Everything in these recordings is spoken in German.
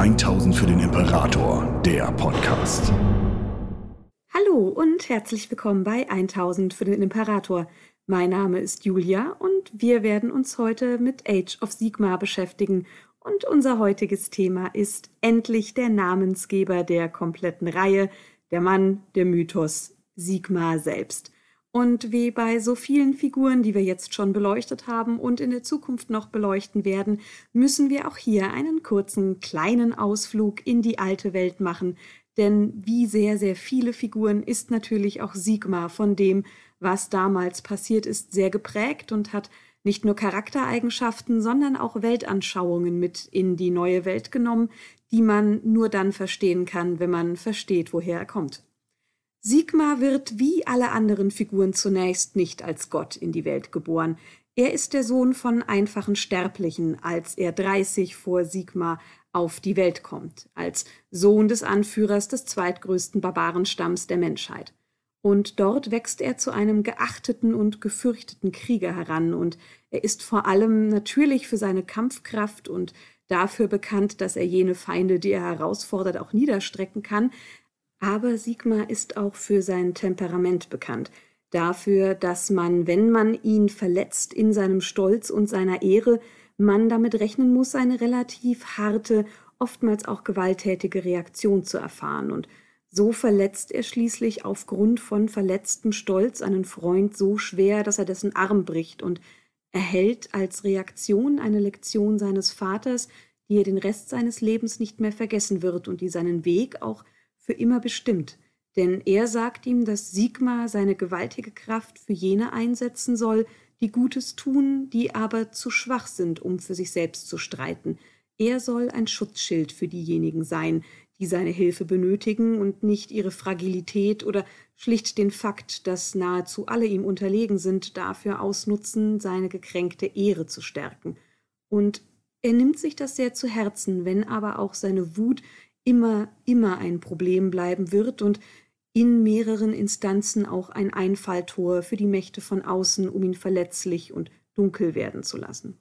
1000 für den Imperator, der Podcast. Hallo und herzlich willkommen bei 1000 für den Imperator. Mein Name ist Julia und wir werden uns heute mit Age of Sigma beschäftigen. Und unser heutiges Thema ist endlich der Namensgeber der kompletten Reihe, der Mann, der Mythos, Sigma selbst. Und wie bei so vielen Figuren, die wir jetzt schon beleuchtet haben und in der Zukunft noch beleuchten werden, müssen wir auch hier einen kurzen kleinen Ausflug in die alte Welt machen. Denn wie sehr, sehr viele Figuren ist natürlich auch Sigma von dem, was damals passiert ist, sehr geprägt und hat nicht nur Charaktereigenschaften, sondern auch Weltanschauungen mit in die neue Welt genommen, die man nur dann verstehen kann, wenn man versteht, woher er kommt. Sigmar wird wie alle anderen Figuren zunächst nicht als Gott in die Welt geboren. Er ist der Sohn von einfachen Sterblichen, als er 30 vor Sigmar auf die Welt kommt, als Sohn des Anführers des zweitgrößten Barbarenstamms der Menschheit. Und dort wächst er zu einem geachteten und gefürchteten Krieger heran, und er ist vor allem natürlich für seine Kampfkraft und dafür bekannt, dass er jene Feinde, die er herausfordert, auch niederstrecken kann, aber Sigmar ist auch für sein Temperament bekannt, dafür, dass man, wenn man ihn verletzt in seinem Stolz und seiner Ehre, man damit rechnen muss, eine relativ harte, oftmals auch gewalttätige Reaktion zu erfahren. Und so verletzt er schließlich aufgrund von verletztem Stolz einen Freund so schwer, dass er dessen Arm bricht und erhält als Reaktion eine Lektion seines Vaters, die er den Rest seines Lebens nicht mehr vergessen wird und die seinen Weg auch für immer bestimmt, denn er sagt ihm, dass Sigmar seine gewaltige Kraft für jene einsetzen soll, die Gutes tun, die aber zu schwach sind, um für sich selbst zu streiten. Er soll ein Schutzschild für diejenigen sein, die seine Hilfe benötigen und nicht ihre Fragilität oder schlicht den Fakt, dass nahezu alle ihm unterlegen sind, dafür ausnutzen, seine gekränkte Ehre zu stärken. Und er nimmt sich das sehr zu Herzen, wenn aber auch seine Wut immer, immer ein Problem bleiben wird und in mehreren Instanzen auch ein Einfalltor für die Mächte von außen, um ihn verletzlich und dunkel werden zu lassen.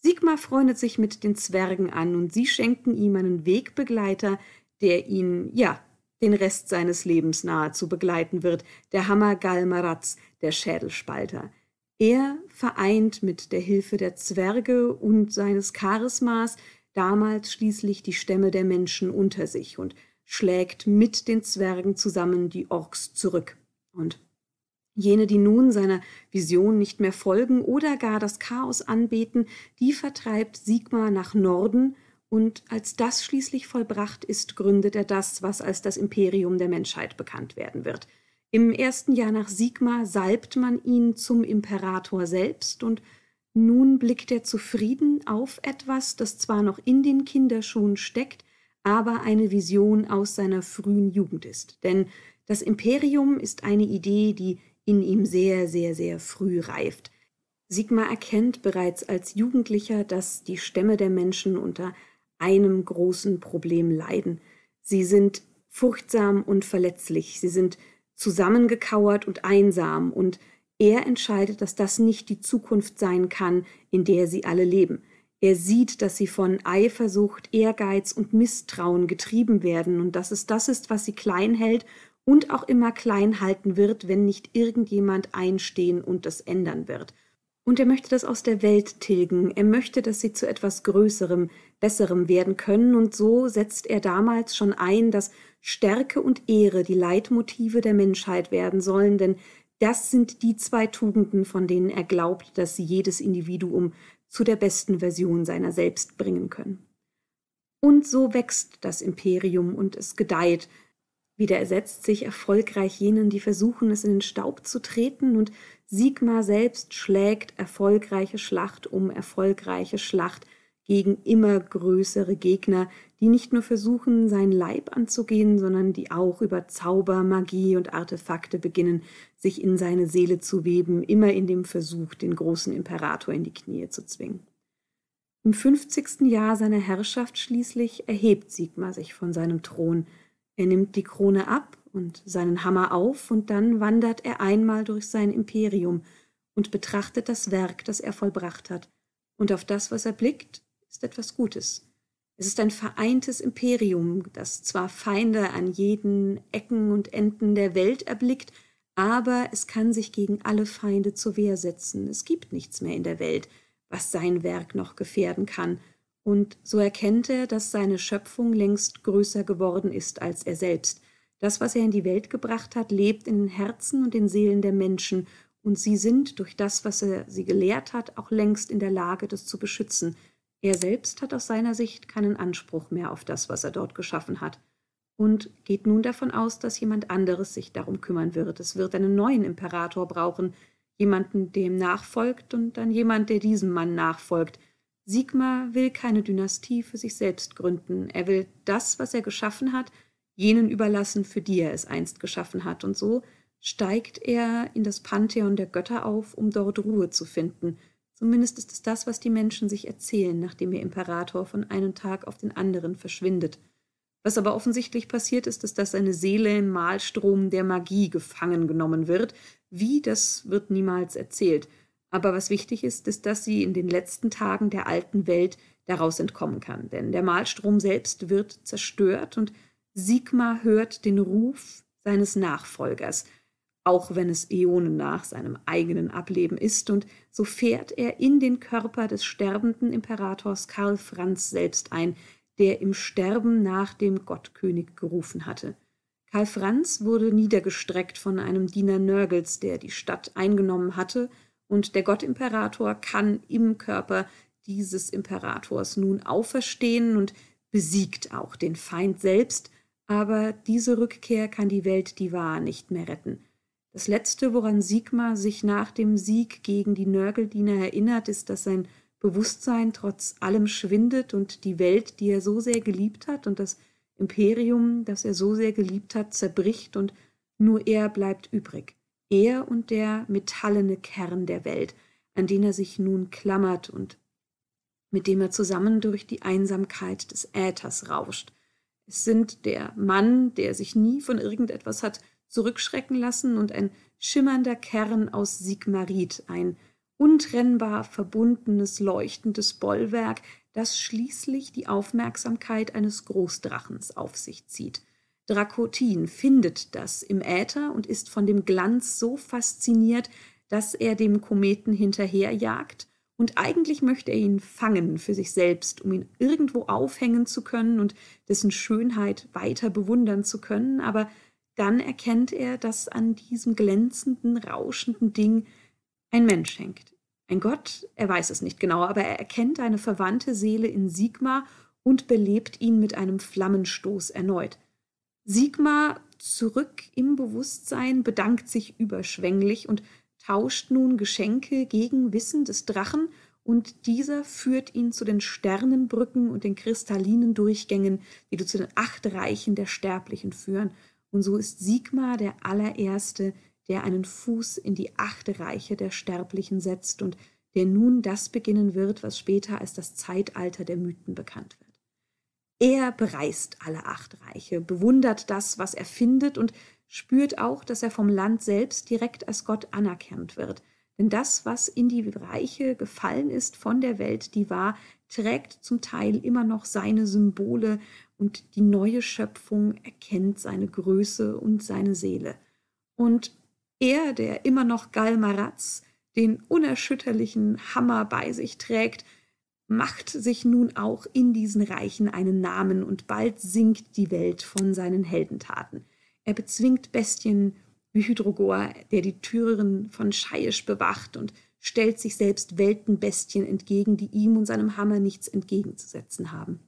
Sigmar freundet sich mit den Zwergen an und sie schenken ihm einen Wegbegleiter, der ihn, ja, den Rest seines Lebens nahezu begleiten wird, der Hammer Galmaraz, der Schädelspalter. Er vereint mit der Hilfe der Zwerge und seines Charismas damals schließlich die Stämme der Menschen unter sich und schlägt mit den Zwergen zusammen die Orks zurück. Und jene, die nun seiner Vision nicht mehr folgen oder gar das Chaos anbeten, die vertreibt Sigmar nach Norden, und als das schließlich vollbracht ist, gründet er das, was als das Imperium der Menschheit bekannt werden wird. Im ersten Jahr nach Sigmar salbt man ihn zum Imperator selbst und nun blickt er zufrieden auf etwas, das zwar noch in den Kinderschuhen steckt, aber eine Vision aus seiner frühen Jugend ist. Denn das Imperium ist eine Idee, die in ihm sehr, sehr, sehr früh reift. Sigmar erkennt bereits als Jugendlicher, dass die Stämme der Menschen unter einem großen Problem leiden. Sie sind furchtsam und verletzlich, sie sind zusammengekauert und einsam und er entscheidet, dass das nicht die Zukunft sein kann, in der sie alle leben. Er sieht, dass sie von Eifersucht, Ehrgeiz und Misstrauen getrieben werden und dass es das ist, was sie klein hält und auch immer klein halten wird, wenn nicht irgendjemand einstehen und das ändern wird. Und er möchte das aus der Welt tilgen. Er möchte, dass sie zu etwas Größerem, Besserem werden können. Und so setzt er damals schon ein, dass Stärke und Ehre die Leitmotive der Menschheit werden sollen, denn das sind die zwei Tugenden, von denen er glaubt, dass sie jedes Individuum zu der besten Version seiner selbst bringen können. Und so wächst das Imperium und es gedeiht, widersetzt sich erfolgreich jenen, die versuchen, es in den Staub zu treten, und Sigmar selbst schlägt erfolgreiche Schlacht um erfolgreiche Schlacht gegen immer größere Gegner, die nicht nur versuchen, seinen Leib anzugehen, sondern die auch über Zauber, Magie und Artefakte beginnen, sich in seine Seele zu weben, immer in dem Versuch, den großen Imperator in die Knie zu zwingen. Im fünfzigsten Jahr seiner Herrschaft schließlich erhebt Sigmar sich von seinem Thron. Er nimmt die Krone ab und seinen Hammer auf, und dann wandert er einmal durch sein Imperium und betrachtet das Werk, das er vollbracht hat, und auf das, was er blickt, ist etwas Gutes. Es ist ein vereintes Imperium, das zwar Feinde an jeden Ecken und Enden der Welt erblickt, aber es kann sich gegen alle Feinde zur Wehr setzen. Es gibt nichts mehr in der Welt, was sein Werk noch gefährden kann, und so erkennt er, dass seine Schöpfung längst größer geworden ist als er selbst. Das, was er in die Welt gebracht hat, lebt in den Herzen und den Seelen der Menschen, und sie sind durch das, was er sie gelehrt hat, auch längst in der Lage, das zu beschützen. Er selbst hat aus seiner Sicht keinen Anspruch mehr auf das, was er dort geschaffen hat, und geht nun davon aus, dass jemand anderes sich darum kümmern wird. Es wird einen neuen Imperator brauchen, jemanden, dem nachfolgt, und dann jemand, der diesem Mann nachfolgt. Sigmar will keine Dynastie für sich selbst gründen. Er will das, was er geschaffen hat, jenen überlassen, für die er es einst geschaffen hat. Und so steigt er in das Pantheon der Götter auf, um dort Ruhe zu finden. Zumindest ist es das, was die Menschen sich erzählen, nachdem ihr Imperator von einem Tag auf den anderen verschwindet. Was aber offensichtlich passiert ist, ist, dass seine Seele im Mahlstrom der Magie gefangen genommen wird. Wie, das wird niemals erzählt. Aber was wichtig ist, ist, dass sie in den letzten Tagen der alten Welt daraus entkommen kann. Denn der Mahlstrom selbst wird zerstört und Sigmar hört den Ruf seines Nachfolgers – auch wenn es Äonen nach seinem eigenen Ableben ist, und so fährt er in den Körper des sterbenden Imperators Karl Franz selbst ein, der im Sterben nach dem Gottkönig gerufen hatte. Karl Franz wurde niedergestreckt von einem Diener Nörgels, der die Stadt eingenommen hatte, und der Gottimperator kann im Körper dieses Imperators nun auferstehen und besiegt auch den Feind selbst, aber diese Rückkehr kann die Welt die Wahr nicht mehr retten. Das Letzte, woran Sigmar sich nach dem Sieg gegen die Nörgeldiener erinnert, ist, dass sein Bewusstsein trotz allem schwindet und die Welt, die er so sehr geliebt hat, und das Imperium, das er so sehr geliebt hat, zerbricht und nur er bleibt übrig. Er und der metallene Kern der Welt, an den er sich nun klammert und mit dem er zusammen durch die Einsamkeit des Äthers rauscht. Es sind der Mann, der sich nie von irgendetwas hat zurückschrecken lassen und ein schimmernder Kern aus Sigmarit, ein untrennbar verbundenes, leuchtendes Bollwerk, das schließlich die Aufmerksamkeit eines Großdrachens auf sich zieht. Drakotin findet das im Äther und ist von dem Glanz so fasziniert, dass er dem Kometen hinterherjagt, und eigentlich möchte er ihn fangen für sich selbst, um ihn irgendwo aufhängen zu können und dessen Schönheit weiter bewundern zu können, aber dann erkennt er, dass an diesem glänzenden, rauschenden Ding ein Mensch hängt. Ein Gott, er weiß es nicht genau, aber er erkennt eine verwandte Seele in Sigmar und belebt ihn mit einem Flammenstoß erneut. Sigmar, zurück im Bewusstsein, bedankt sich überschwänglich und tauscht nun Geschenke gegen Wissen des Drachen, und dieser führt ihn zu den Sternenbrücken und den kristallinen Durchgängen, die du zu den acht Reichen der Sterblichen führen, und so ist Sigmar der allererste, der einen Fuß in die achte Reiche der Sterblichen setzt und der nun das beginnen wird, was später als das Zeitalter der Mythen bekannt wird. Er bereist alle acht Reiche, bewundert das, was er findet und spürt auch, dass er vom Land selbst direkt als Gott anerkannt wird. Denn das, was in die Reiche gefallen ist von der Welt, die war, trägt zum Teil immer noch seine Symbole und die neue Schöpfung erkennt seine Größe und seine Seele. Und er, der immer noch Galmaraz, den unerschütterlichen Hammer bei sich trägt, macht sich nun auch in diesen Reichen einen Namen und bald singt die Welt von seinen Heldentaten. Er bezwingt Bestien wie Hydrogor, der die Türen von Scheisch bewacht und stellt sich selbst Weltenbestien entgegen, die ihm und seinem Hammer nichts entgegenzusetzen haben.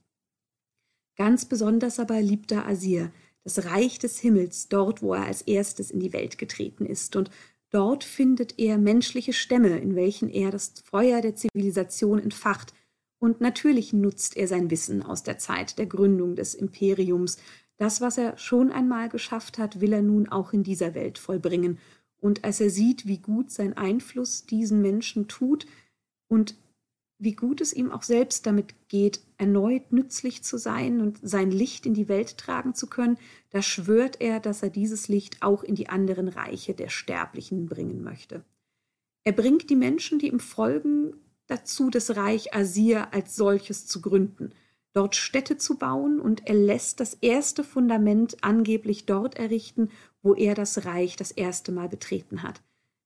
Ganz besonders aber liebt er Asir, das Reich des Himmels, dort, wo er als erstes in die Welt getreten ist. Und dort findet er menschliche Stämme, in welchen er das Feuer der Zivilisation entfacht. Und natürlich nutzt er sein Wissen aus der Zeit der Gründung des Imperiums. Das, was er schon einmal geschafft hat, will er nun auch in dieser Welt vollbringen. Und als er sieht, wie gut sein Einfluss diesen Menschen tut und wie gut es ihm auch selbst damit geht, erneut nützlich zu sein und sein Licht in die Welt tragen zu können, da schwört er, dass er dieses Licht auch in die anderen Reiche der Sterblichen bringen möchte. Er bringt die Menschen, die ihm folgen, dazu, das Reich Asir als solches zu gründen. dort Städte zu bauen und er lässt das erste Fundament angeblich dort errichten, wo er das Reich das erste Mal betreten hat.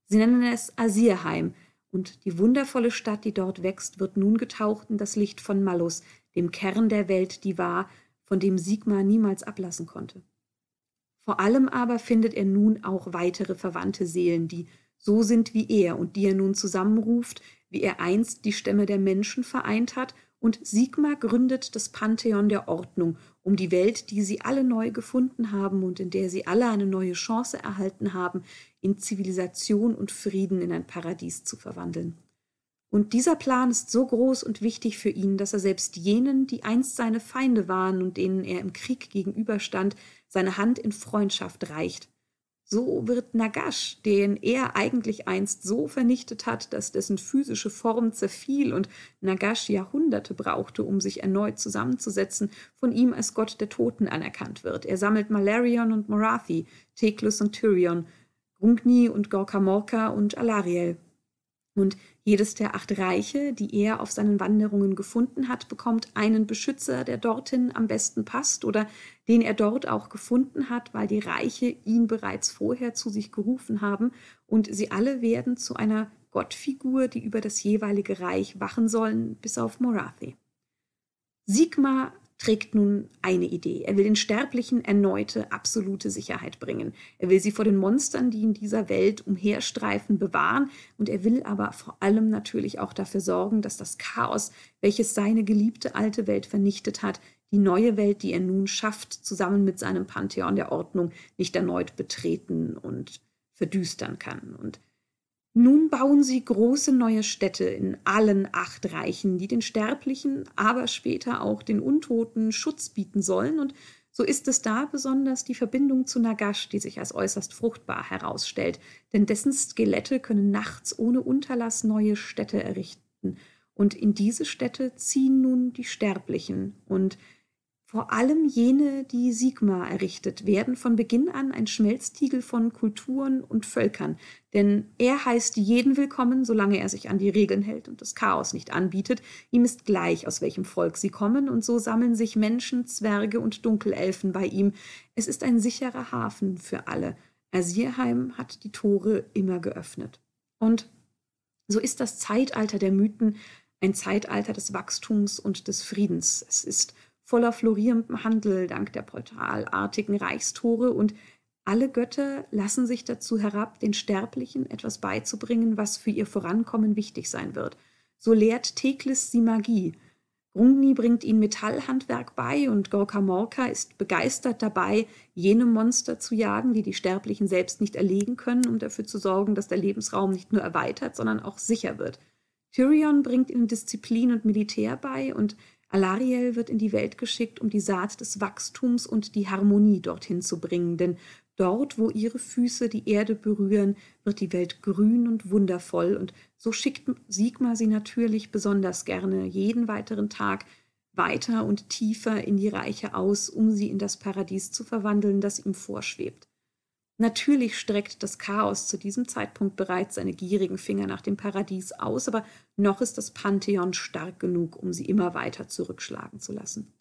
Sie nennen es Asirheim, und die wundervolle Stadt, die dort wächst, wird nun getaucht in das Licht von Malus, dem Kern der Welt, die war, von dem Sigmar niemals ablassen konnte. Vor allem aber findet er nun auch weitere verwandte Seelen, die so sind wie er und die er nun zusammenruft, wie er einst die Stämme der Menschen vereint hat und Sigmar gründet das Pantheon der Ordnung, um die Welt, die sie alle neu gefunden haben und in der sie alle eine neue Chance erhalten haben, in Zivilisation und Frieden in ein Paradies zu verwandeln. Und dieser Plan ist so groß und wichtig für ihn, dass er selbst jenen, die einst seine Feinde waren und denen er im Krieg gegenüberstand, seine Hand in Freundschaft reicht so wird Nagash, den er eigentlich einst so vernichtet hat, dass dessen physische Form zerfiel und Nagash Jahrhunderte brauchte, um sich erneut zusammenzusetzen, von ihm als Gott der Toten anerkannt wird. Er sammelt Malarion und Morathi, Teklus und Tyrion, Grungni und Gorka Morka und Alariel. Und jedes der acht Reiche, die er auf seinen Wanderungen gefunden hat, bekommt einen Beschützer, der dorthin am besten passt oder den er dort auch gefunden hat, weil die Reiche ihn bereits vorher zu sich gerufen haben. Und sie alle werden zu einer Gottfigur, die über das jeweilige Reich wachen sollen, bis auf Morathi. Sigmar trägt nun eine Idee. Er will den Sterblichen erneute absolute Sicherheit bringen. Er will sie vor den Monstern, die in dieser Welt umherstreifen, bewahren. Und er will aber vor allem natürlich auch dafür sorgen, dass das Chaos, welches seine geliebte alte Welt vernichtet hat, die neue Welt, die er nun schafft, zusammen mit seinem Pantheon der Ordnung nicht erneut betreten und verdüstern kann. Und nun bauen sie große neue Städte in allen acht Reichen, die den Sterblichen, aber später auch den Untoten Schutz bieten sollen. Und so ist es da besonders die Verbindung zu Nagash, die sich als äußerst fruchtbar herausstellt. Denn dessen Skelette können nachts ohne Unterlass neue Städte errichten. Und in diese Städte ziehen nun die Sterblichen. Und vor allem jene, die Sigma errichtet, werden von Beginn an ein Schmelztiegel von Kulturen und Völkern, denn er heißt jeden willkommen, solange er sich an die Regeln hält und das Chaos nicht anbietet. Ihm ist gleich, aus welchem Volk sie kommen, und so sammeln sich Menschen, Zwerge und Dunkelelfen bei ihm. Es ist ein sicherer Hafen für alle. Asirheim hat die Tore immer geöffnet. Und so ist das Zeitalter der Mythen ein Zeitalter des Wachstums und des Friedens. Es ist voller florierendem Handel dank der portalartigen Reichstore und alle Götter lassen sich dazu herab, den Sterblichen etwas beizubringen, was für ihr Vorankommen wichtig sein wird. So lehrt Teklis sie Magie. Grungni bringt ihnen Metallhandwerk bei und Gorka Morka ist begeistert dabei, jene Monster zu jagen, die die Sterblichen selbst nicht erlegen können, um dafür zu sorgen, dass der Lebensraum nicht nur erweitert, sondern auch sicher wird. Tyrion bringt ihnen Disziplin und Militär bei und Alariel wird in die Welt geschickt, um die Saat des Wachstums und die Harmonie dorthin zu bringen, denn dort, wo ihre Füße die Erde berühren, wird die Welt grün und wundervoll, und so schickt Sigmar sie natürlich besonders gerne jeden weiteren Tag weiter und tiefer in die Reiche aus, um sie in das Paradies zu verwandeln, das ihm vorschwebt. Natürlich streckt das Chaos zu diesem Zeitpunkt bereits seine gierigen Finger nach dem Paradies aus, aber noch ist das Pantheon stark genug, um sie immer weiter zurückschlagen zu lassen.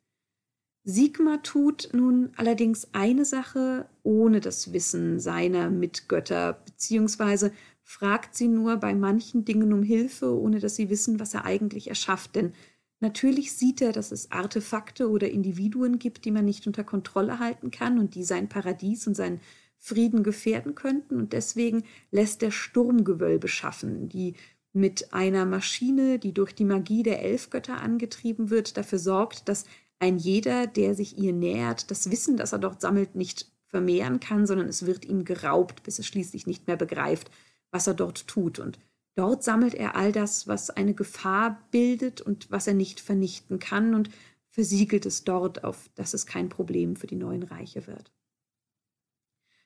Sigmar tut nun allerdings eine Sache ohne das Wissen seiner Mitgötter, beziehungsweise fragt sie nur bei manchen Dingen um Hilfe, ohne dass sie wissen, was er eigentlich erschafft, denn natürlich sieht er, dass es Artefakte oder Individuen gibt, die man nicht unter Kontrolle halten kann und die sein Paradies und sein Frieden gefährden könnten. Und deswegen lässt er Sturmgewölbe schaffen, die mit einer Maschine, die durch die Magie der Elfgötter angetrieben wird, dafür sorgt, dass ein jeder, der sich ihr nähert, das Wissen, das er dort sammelt, nicht vermehren kann, sondern es wird ihm geraubt, bis er schließlich nicht mehr begreift, was er dort tut. Und dort sammelt er all das, was eine Gefahr bildet und was er nicht vernichten kann und versiegelt es dort, auf dass es kein Problem für die neuen Reiche wird.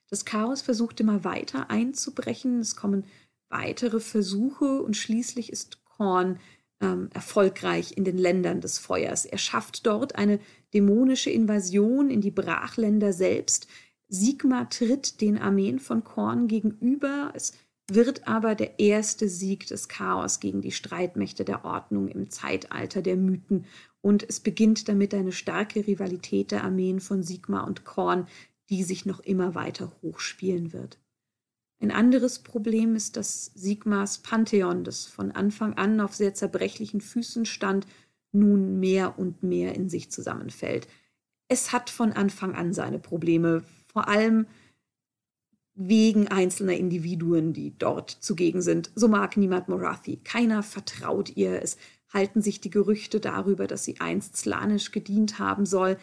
Das Chaos versucht immer weiter einzubrechen. Es kommen weitere Versuche und schließlich ist Korn ähm, erfolgreich in den Ländern des Feuers. Er schafft dort eine dämonische Invasion in die Brachländer selbst. Sigmar tritt den Armeen von Korn gegenüber. Es wird aber der erste Sieg des Chaos gegen die Streitmächte der Ordnung im Zeitalter der Mythen und es beginnt damit eine starke Rivalität der Armeen von Sigmar und Korn, die sich noch immer weiter hochspielen wird. Ein anderes Problem ist, dass Sigmars Pantheon, das von Anfang an auf sehr zerbrechlichen Füßen stand, nun mehr und mehr in sich zusammenfällt. Es hat von Anfang an seine Probleme, vor allem wegen einzelner Individuen, die dort zugegen sind. So mag niemand Morathi. Keiner vertraut ihr. Es halten sich die Gerüchte darüber, dass sie einst slanisch gedient haben soll.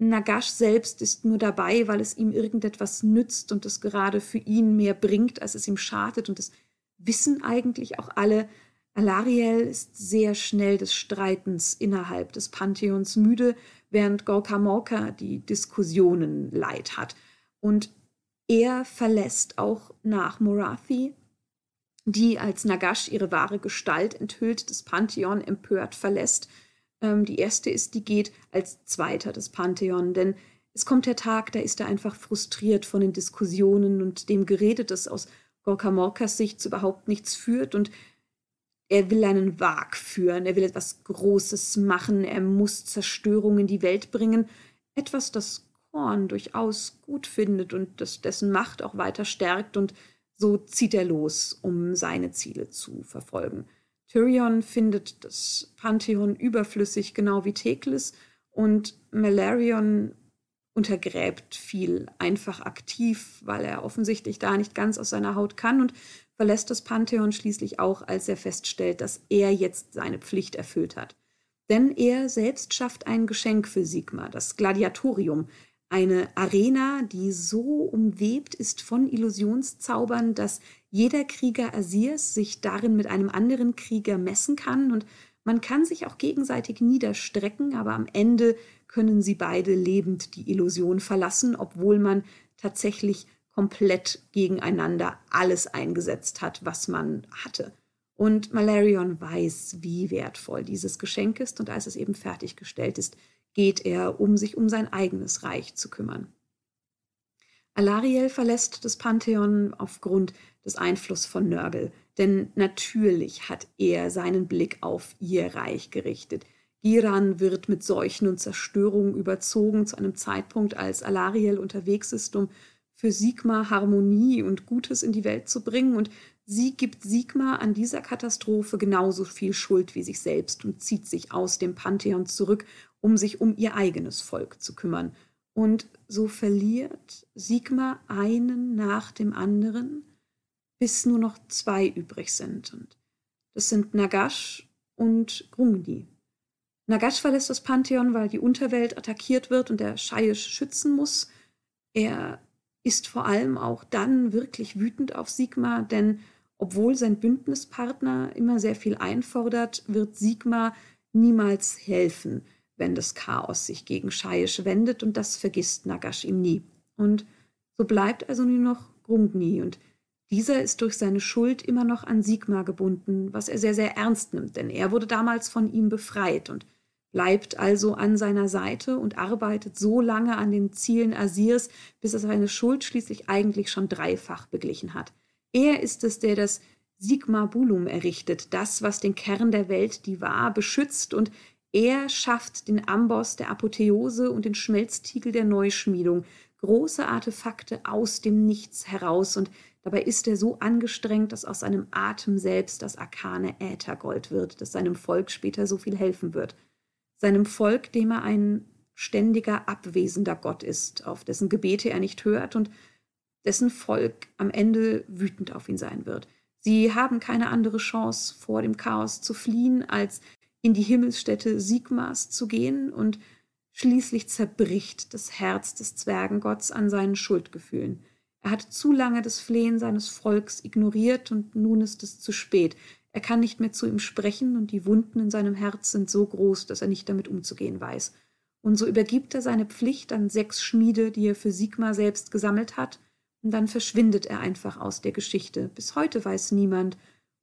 Nagash selbst ist nur dabei, weil es ihm irgendetwas nützt und es gerade für ihn mehr bringt, als es ihm schadet. Und das wissen eigentlich auch alle. Alariel ist sehr schnell des Streitens innerhalb des Pantheons müde, während Gorka Morka die Diskussionen leid hat. Und er verlässt auch nach Morathi, die als Nagash ihre wahre Gestalt enthüllt, das Pantheon empört verlässt ähm, die erste ist, die geht als zweiter das Pantheon, denn es kommt der Tag, da ist er einfach frustriert von den Diskussionen und dem Gerede, das aus Gorka Morkas Sicht überhaupt nichts führt. Und er will einen Wag führen, er will etwas Großes machen, er muss Zerstörung in die Welt bringen, etwas, das Korn durchaus gut findet und das dessen Macht auch weiter stärkt. Und so zieht er los, um seine Ziele zu verfolgen. Tyrion findet das Pantheon überflüssig, genau wie Teklis, und Malarion untergräbt viel einfach aktiv, weil er offensichtlich da nicht ganz aus seiner Haut kann und verlässt das Pantheon schließlich auch, als er feststellt, dass er jetzt seine Pflicht erfüllt hat. Denn er selbst schafft ein Geschenk für Sigmar, das Gladiatorium, eine Arena, die so umwebt ist von Illusionszaubern, dass jeder Krieger Asirs sich darin mit einem anderen Krieger messen kann und man kann sich auch gegenseitig niederstrecken, aber am Ende können sie beide lebend die Illusion verlassen, obwohl man tatsächlich komplett gegeneinander alles eingesetzt hat, was man hatte. Und Malarion weiß, wie wertvoll dieses Geschenk ist, und als es eben fertiggestellt ist, geht er, um sich um sein eigenes Reich zu kümmern. Alariel verlässt das Pantheon aufgrund des Einflusses von Nörgel, denn natürlich hat er seinen Blick auf ihr Reich gerichtet. Giran wird mit Seuchen und Zerstörung überzogen zu einem Zeitpunkt, als Alariel unterwegs ist, um für Sigmar Harmonie und Gutes in die Welt zu bringen, und sie gibt Sigmar an dieser Katastrophe genauso viel Schuld wie sich selbst und zieht sich aus dem Pantheon zurück, um sich um ihr eigenes Volk zu kümmern. Und so verliert Sigmar einen nach dem anderen, bis nur noch zwei übrig sind. Und das sind Nagash und Grungni. Nagash verlässt das Pantheon, weil die Unterwelt attackiert wird und er Shaiish schützen muss. Er ist vor allem auch dann wirklich wütend auf Sigmar, denn obwohl sein Bündnispartner immer sehr viel einfordert, wird Sigmar niemals helfen wenn das Chaos sich gegen Shaiish wendet und das vergisst Nagash ihm nie. Und so bleibt also nur noch Grungni und dieser ist durch seine Schuld immer noch an Sigmar gebunden, was er sehr, sehr ernst nimmt, denn er wurde damals von ihm befreit und bleibt also an seiner Seite und arbeitet so lange an den Zielen Asirs, bis er seine Schuld schließlich eigentlich schon dreifach beglichen hat. Er ist es, der das Sigmar Bulum errichtet, das, was den Kern der Welt, die war, beschützt und er schafft den Amboss der Apotheose und den Schmelztiegel der Neuschmiedung, große Artefakte aus dem Nichts heraus, und dabei ist er so angestrengt, dass aus seinem Atem selbst das arkane Äthergold wird, das seinem Volk später so viel helfen wird. Seinem Volk, dem er ein ständiger, abwesender Gott ist, auf dessen Gebete er nicht hört und dessen Volk am Ende wütend auf ihn sein wird. Sie haben keine andere Chance, vor dem Chaos zu fliehen, als in die Himmelsstätte Sigmars zu gehen und schließlich zerbricht das Herz des Zwergengotts an seinen Schuldgefühlen. Er hat zu lange das Flehen seines Volks ignoriert und nun ist es zu spät. Er kann nicht mehr zu ihm sprechen und die Wunden in seinem Herz sind so groß, dass er nicht damit umzugehen weiß. Und so übergibt er seine Pflicht an sechs Schmiede, die er für Sigmar selbst gesammelt hat, und dann verschwindet er einfach aus der Geschichte. Bis heute weiß niemand,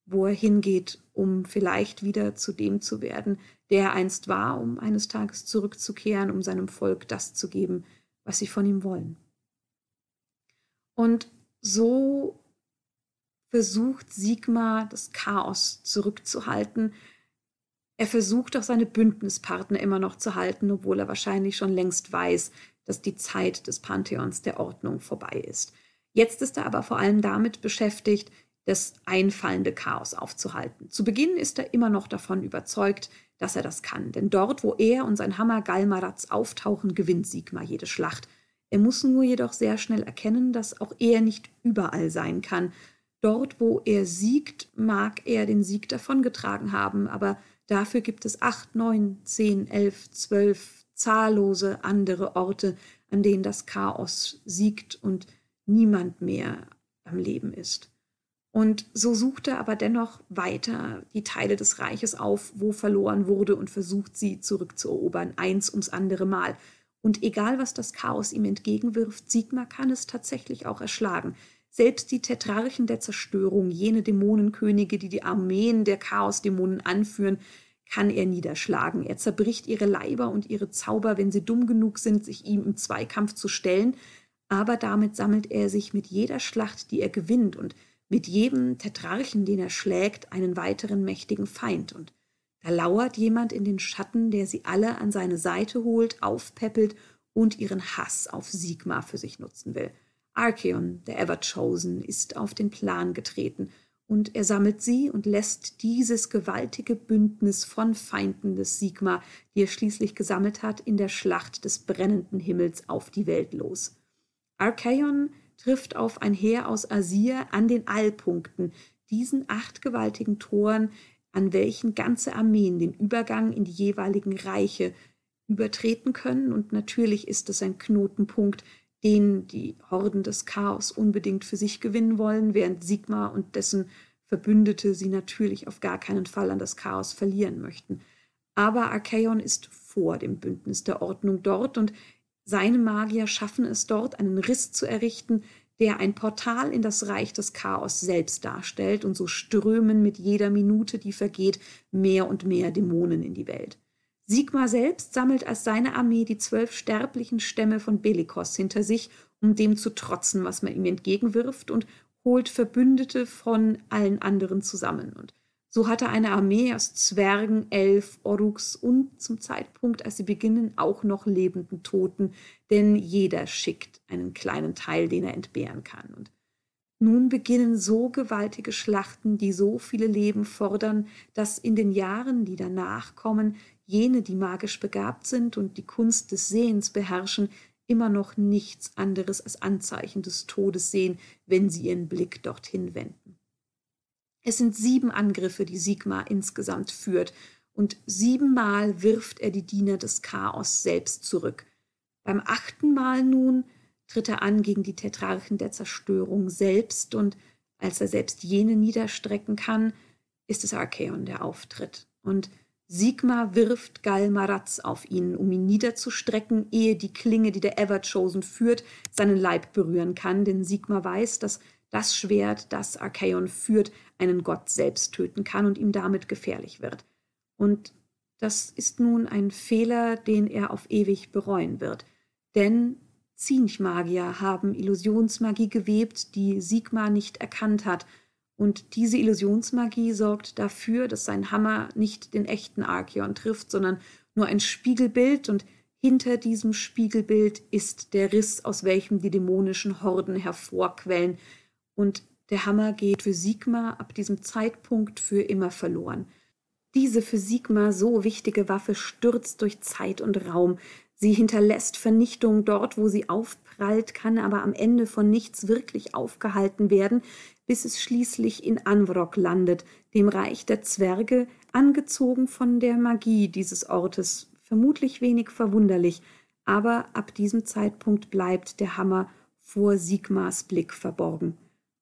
wo er hingeht, um vielleicht wieder zu dem zu werden, der er einst war, um eines Tages zurückzukehren, um seinem Volk das zu geben, was sie von ihm wollen. Und so versucht Sigmar das Chaos zurückzuhalten. Er versucht auch seine Bündnispartner immer noch zu halten, obwohl er wahrscheinlich schon längst weiß, dass die Zeit des Pantheons der Ordnung vorbei ist. Jetzt ist er aber vor allem damit beschäftigt, das einfallende Chaos aufzuhalten. Zu Beginn ist er immer noch davon überzeugt, dass er das kann, denn dort, wo er und sein Hammer Galmaratz auftauchen, gewinnt Sigmar jede Schlacht. Er muss nur jedoch sehr schnell erkennen, dass auch er nicht überall sein kann. Dort, wo er siegt, mag er den Sieg davongetragen haben, aber dafür gibt es acht, neun, zehn, elf, zwölf zahllose andere Orte, an denen das Chaos siegt und niemand mehr am Leben ist. Und so sucht er aber dennoch weiter die Teile des Reiches auf, wo verloren wurde und versucht sie zurückzuerobern, eins ums andere Mal. Und egal, was das Chaos ihm entgegenwirft, Sigmar kann es tatsächlich auch erschlagen. Selbst die Tetrarchen der Zerstörung, jene Dämonenkönige, die die Armeen der Chaosdämonen anführen, kann er niederschlagen. Er zerbricht ihre Leiber und ihre Zauber, wenn sie dumm genug sind, sich ihm im Zweikampf zu stellen. Aber damit sammelt er sich mit jeder Schlacht, die er gewinnt und mit jedem Tetrarchen, den er schlägt, einen weiteren mächtigen Feind. Und da lauert jemand in den Schatten, der sie alle an seine Seite holt, aufpäppelt und ihren Hass auf Sigmar für sich nutzen will. Archeon, der Everchosen, ist auf den Plan getreten, und er sammelt sie und lässt dieses gewaltige Bündnis von Feinden des Sigmar, die er schließlich gesammelt hat, in der Schlacht des brennenden Himmels auf die Welt los. Archeon trifft auf ein Heer aus Asir an den Allpunkten, diesen acht gewaltigen Toren, an welchen ganze Armeen den Übergang in die jeweiligen Reiche übertreten können. Und natürlich ist es ein Knotenpunkt, den die Horden des Chaos unbedingt für sich gewinnen wollen, während Sigmar und dessen Verbündete sie natürlich auf gar keinen Fall an das Chaos verlieren möchten. Aber Archaon ist vor dem Bündnis der Ordnung dort und seine Magier schaffen es dort, einen Riss zu errichten, der ein Portal in das Reich des Chaos selbst darstellt, und so strömen mit jeder Minute, die vergeht, mehr und mehr Dämonen in die Welt. Sigmar selbst sammelt als seine Armee die zwölf sterblichen Stämme von Belikos hinter sich, um dem zu trotzen, was man ihm entgegenwirft, und holt Verbündete von allen anderen zusammen. Und so hat er eine Armee aus Zwergen, Elf, Oruks und zum Zeitpunkt, als sie beginnen, auch noch lebenden Toten, denn jeder schickt einen kleinen Teil, den er entbehren kann. Und nun beginnen so gewaltige Schlachten, die so viele Leben fordern, dass in den Jahren, die danach kommen, jene, die magisch begabt sind und die Kunst des Sehens beherrschen, immer noch nichts anderes als Anzeichen des Todes sehen, wenn sie ihren Blick dorthin wenden. Es sind sieben Angriffe, die Sigmar insgesamt führt, und siebenmal wirft er die Diener des Chaos selbst zurück. Beim achten Mal nun tritt er an gegen die Tetrarchen der Zerstörung selbst, und als er selbst jene niederstrecken kann, ist es Archeon, der auftritt. Und Sigmar wirft Galmaratz auf ihn, um ihn niederzustrecken, ehe die Klinge, die der Everchosen führt, seinen Leib berühren kann, denn Sigmar weiß, dass das Schwert, das Archaon führt, einen Gott selbst töten kann und ihm damit gefährlich wird. Und das ist nun ein Fehler, den er auf ewig bereuen wird. Denn Zinch-Magier haben Illusionsmagie gewebt, die Sigmar nicht erkannt hat. Und diese Illusionsmagie sorgt dafür, dass sein Hammer nicht den echten Archeon trifft, sondern nur ein Spiegelbild und hinter diesem Spiegelbild ist der Riss, aus welchem die dämonischen Horden hervorquellen, und der Hammer geht für Sigmar ab diesem Zeitpunkt für immer verloren. Diese für Sigmar so wichtige Waffe stürzt durch Zeit und Raum. Sie hinterlässt Vernichtung dort, wo sie aufprallt, kann aber am Ende von nichts wirklich aufgehalten werden, bis es schließlich in Anvrok landet, dem Reich der Zwerge, angezogen von der Magie dieses Ortes. Vermutlich wenig verwunderlich, aber ab diesem Zeitpunkt bleibt der Hammer vor Sigmars Blick verborgen.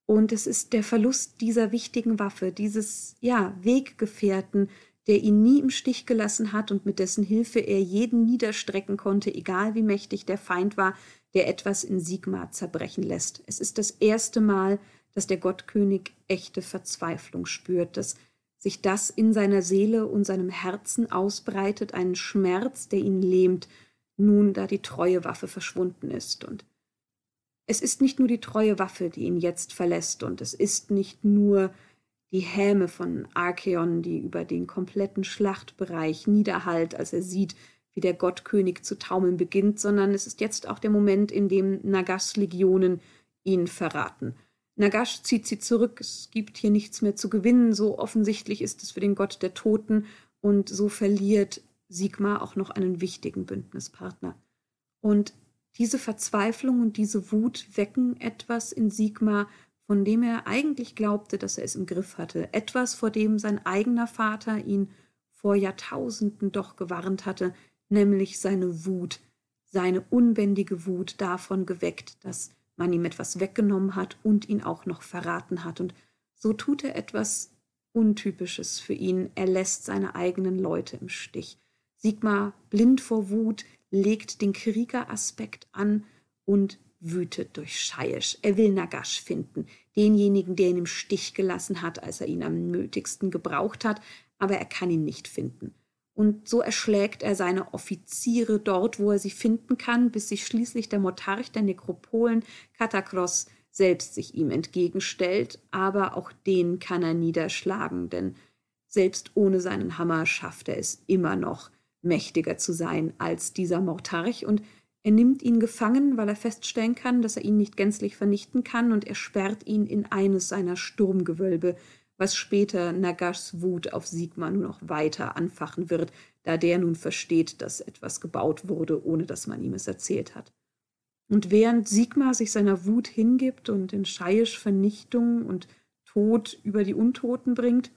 Und es ist der Verlust dieser wichtigen Waffe, dieses, ja, Weggefährten, der ihn nie im Stich gelassen hat und mit dessen Hilfe er jeden niederstrecken konnte, egal wie mächtig der Feind war, der etwas in Sigmar zerbrechen lässt. Es ist das erste Mal, dass der Gottkönig echte Verzweiflung spürt, dass sich das in seiner Seele und seinem Herzen ausbreitet, einen Schmerz, der ihn lähmt, nun da die treue Waffe verschwunden ist. Und es ist nicht nur die treue Waffe, die ihn jetzt verlässt, und es ist nicht nur die Häme von Archeon, die über den kompletten Schlachtbereich niederhallt, als er sieht, wie der Gottkönig zu taumeln beginnt, sondern es ist jetzt auch der Moment, in dem Nagash Legionen ihn verraten. Nagash zieht sie zurück, es gibt hier nichts mehr zu gewinnen, so offensichtlich ist es für den Gott der Toten, und so verliert Sigmar auch noch einen wichtigen Bündnispartner. Und diese Verzweiflung und diese Wut wecken etwas in Sigmar, von dem er eigentlich glaubte, dass er es im Griff hatte, etwas, vor dem sein eigener Vater ihn vor Jahrtausenden doch gewarnt hatte, nämlich seine Wut, seine unbändige Wut davon geweckt, dass man ihm etwas weggenommen hat und ihn auch noch verraten hat. Und so tut er etwas Untypisches für ihn. Er lässt seine eigenen Leute im Stich. Sigmar, blind vor Wut, legt den Kriegeraspekt an und wütet durch Scheisch. Er will Nagash finden, denjenigen, der ihn im Stich gelassen hat, als er ihn am nötigsten gebraucht hat, aber er kann ihn nicht finden. Und so erschlägt er seine Offiziere dort, wo er sie finden kann, bis sich schließlich der Motarch der Nekropolen, Katakros, selbst sich ihm entgegenstellt, aber auch den kann er niederschlagen, denn selbst ohne seinen Hammer schafft er es immer noch, mächtiger zu sein als dieser Mortarch, und er nimmt ihn gefangen, weil er feststellen kann, dass er ihn nicht gänzlich vernichten kann, und er sperrt ihn in eines seiner Sturmgewölbe, was später Nagashs Wut auf Sigmar nur noch weiter anfachen wird, da der nun versteht, dass etwas gebaut wurde, ohne dass man ihm es erzählt hat. Und während Sigmar sich seiner Wut hingibt und in Scheiisch Vernichtung und Tod über die Untoten bringt,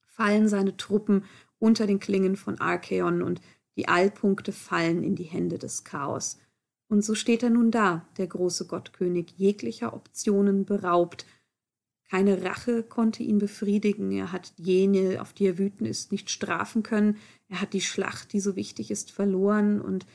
fallen seine Truppen unter den Klingen von Archeon und die Allpunkte fallen in die Hände des Chaos. Und so steht er nun da, der große Gottkönig, jeglicher Optionen beraubt, keine Rache konnte ihn befriedigen. Er hat jene, auf die er wütend ist, nicht strafen können. Er hat die Schlacht, die so wichtig ist, verloren. Und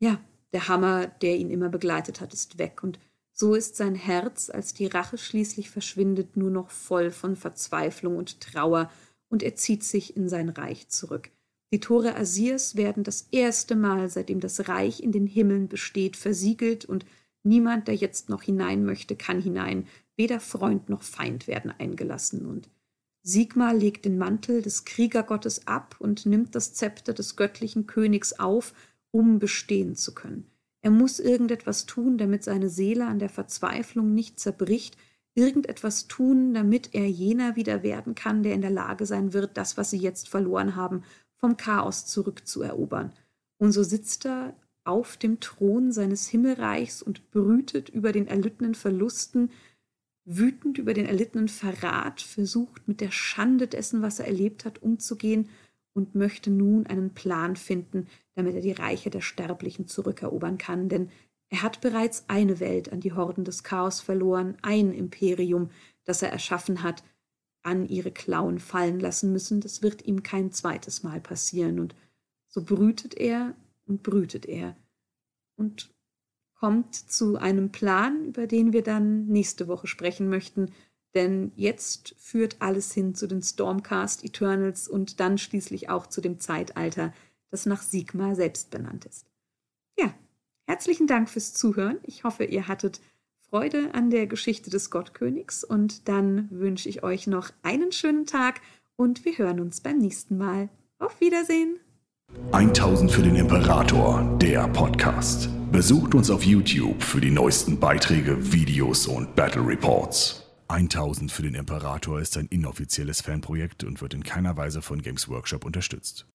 ja, der Hammer, der ihn immer begleitet hat, ist weg. Und so ist sein Herz, als die Rache schließlich verschwindet, nur noch voll von Verzweiflung und Trauer. Und er zieht sich in sein Reich zurück. Die Tore Asirs werden das erste Mal, seitdem das Reich in den Himmeln besteht, versiegelt und niemand, der jetzt noch hinein möchte, kann hinein, weder Freund noch Feind werden eingelassen. Und Sigmar legt den Mantel des Kriegergottes ab und nimmt das Zepter des göttlichen Königs auf, um bestehen zu können. Er muss irgendetwas tun, damit seine Seele an der Verzweiflung nicht zerbricht, irgendetwas tun, damit er jener wieder werden kann, der in der Lage sein wird, das, was sie jetzt verloren haben, vom Chaos zurückzuerobern. Und so sitzt er auf dem Thron seines Himmelreichs und brütet über den erlittenen Verlusten, wütend über den erlittenen Verrat, versucht mit der Schande dessen, was er erlebt hat, umzugehen und möchte nun einen Plan finden, damit er die Reiche der Sterblichen zurückerobern kann, denn er hat bereits eine Welt an die Horden des Chaos verloren, ein Imperium, das er erschaffen hat, an ihre Klauen fallen lassen müssen, das wird ihm kein zweites Mal passieren, und so brütet er und brütet er und kommt zu einem Plan, über den wir dann nächste Woche sprechen möchten. Denn jetzt führt alles hin zu den Stormcast Eternals und dann schließlich auch zu dem Zeitalter, das nach Sigma selbst benannt ist. Ja, herzlichen Dank fürs Zuhören. Ich hoffe, ihr hattet Freude an der Geschichte des Gottkönigs und dann wünsche ich euch noch einen schönen Tag und wir hören uns beim nächsten Mal. Auf Wiedersehen! 1000 für den Imperator, der Podcast. Besucht uns auf YouTube für die neuesten Beiträge, Videos und Battle Reports. 1000 für den Imperator ist ein inoffizielles Fanprojekt und wird in keiner Weise von Games Workshop unterstützt.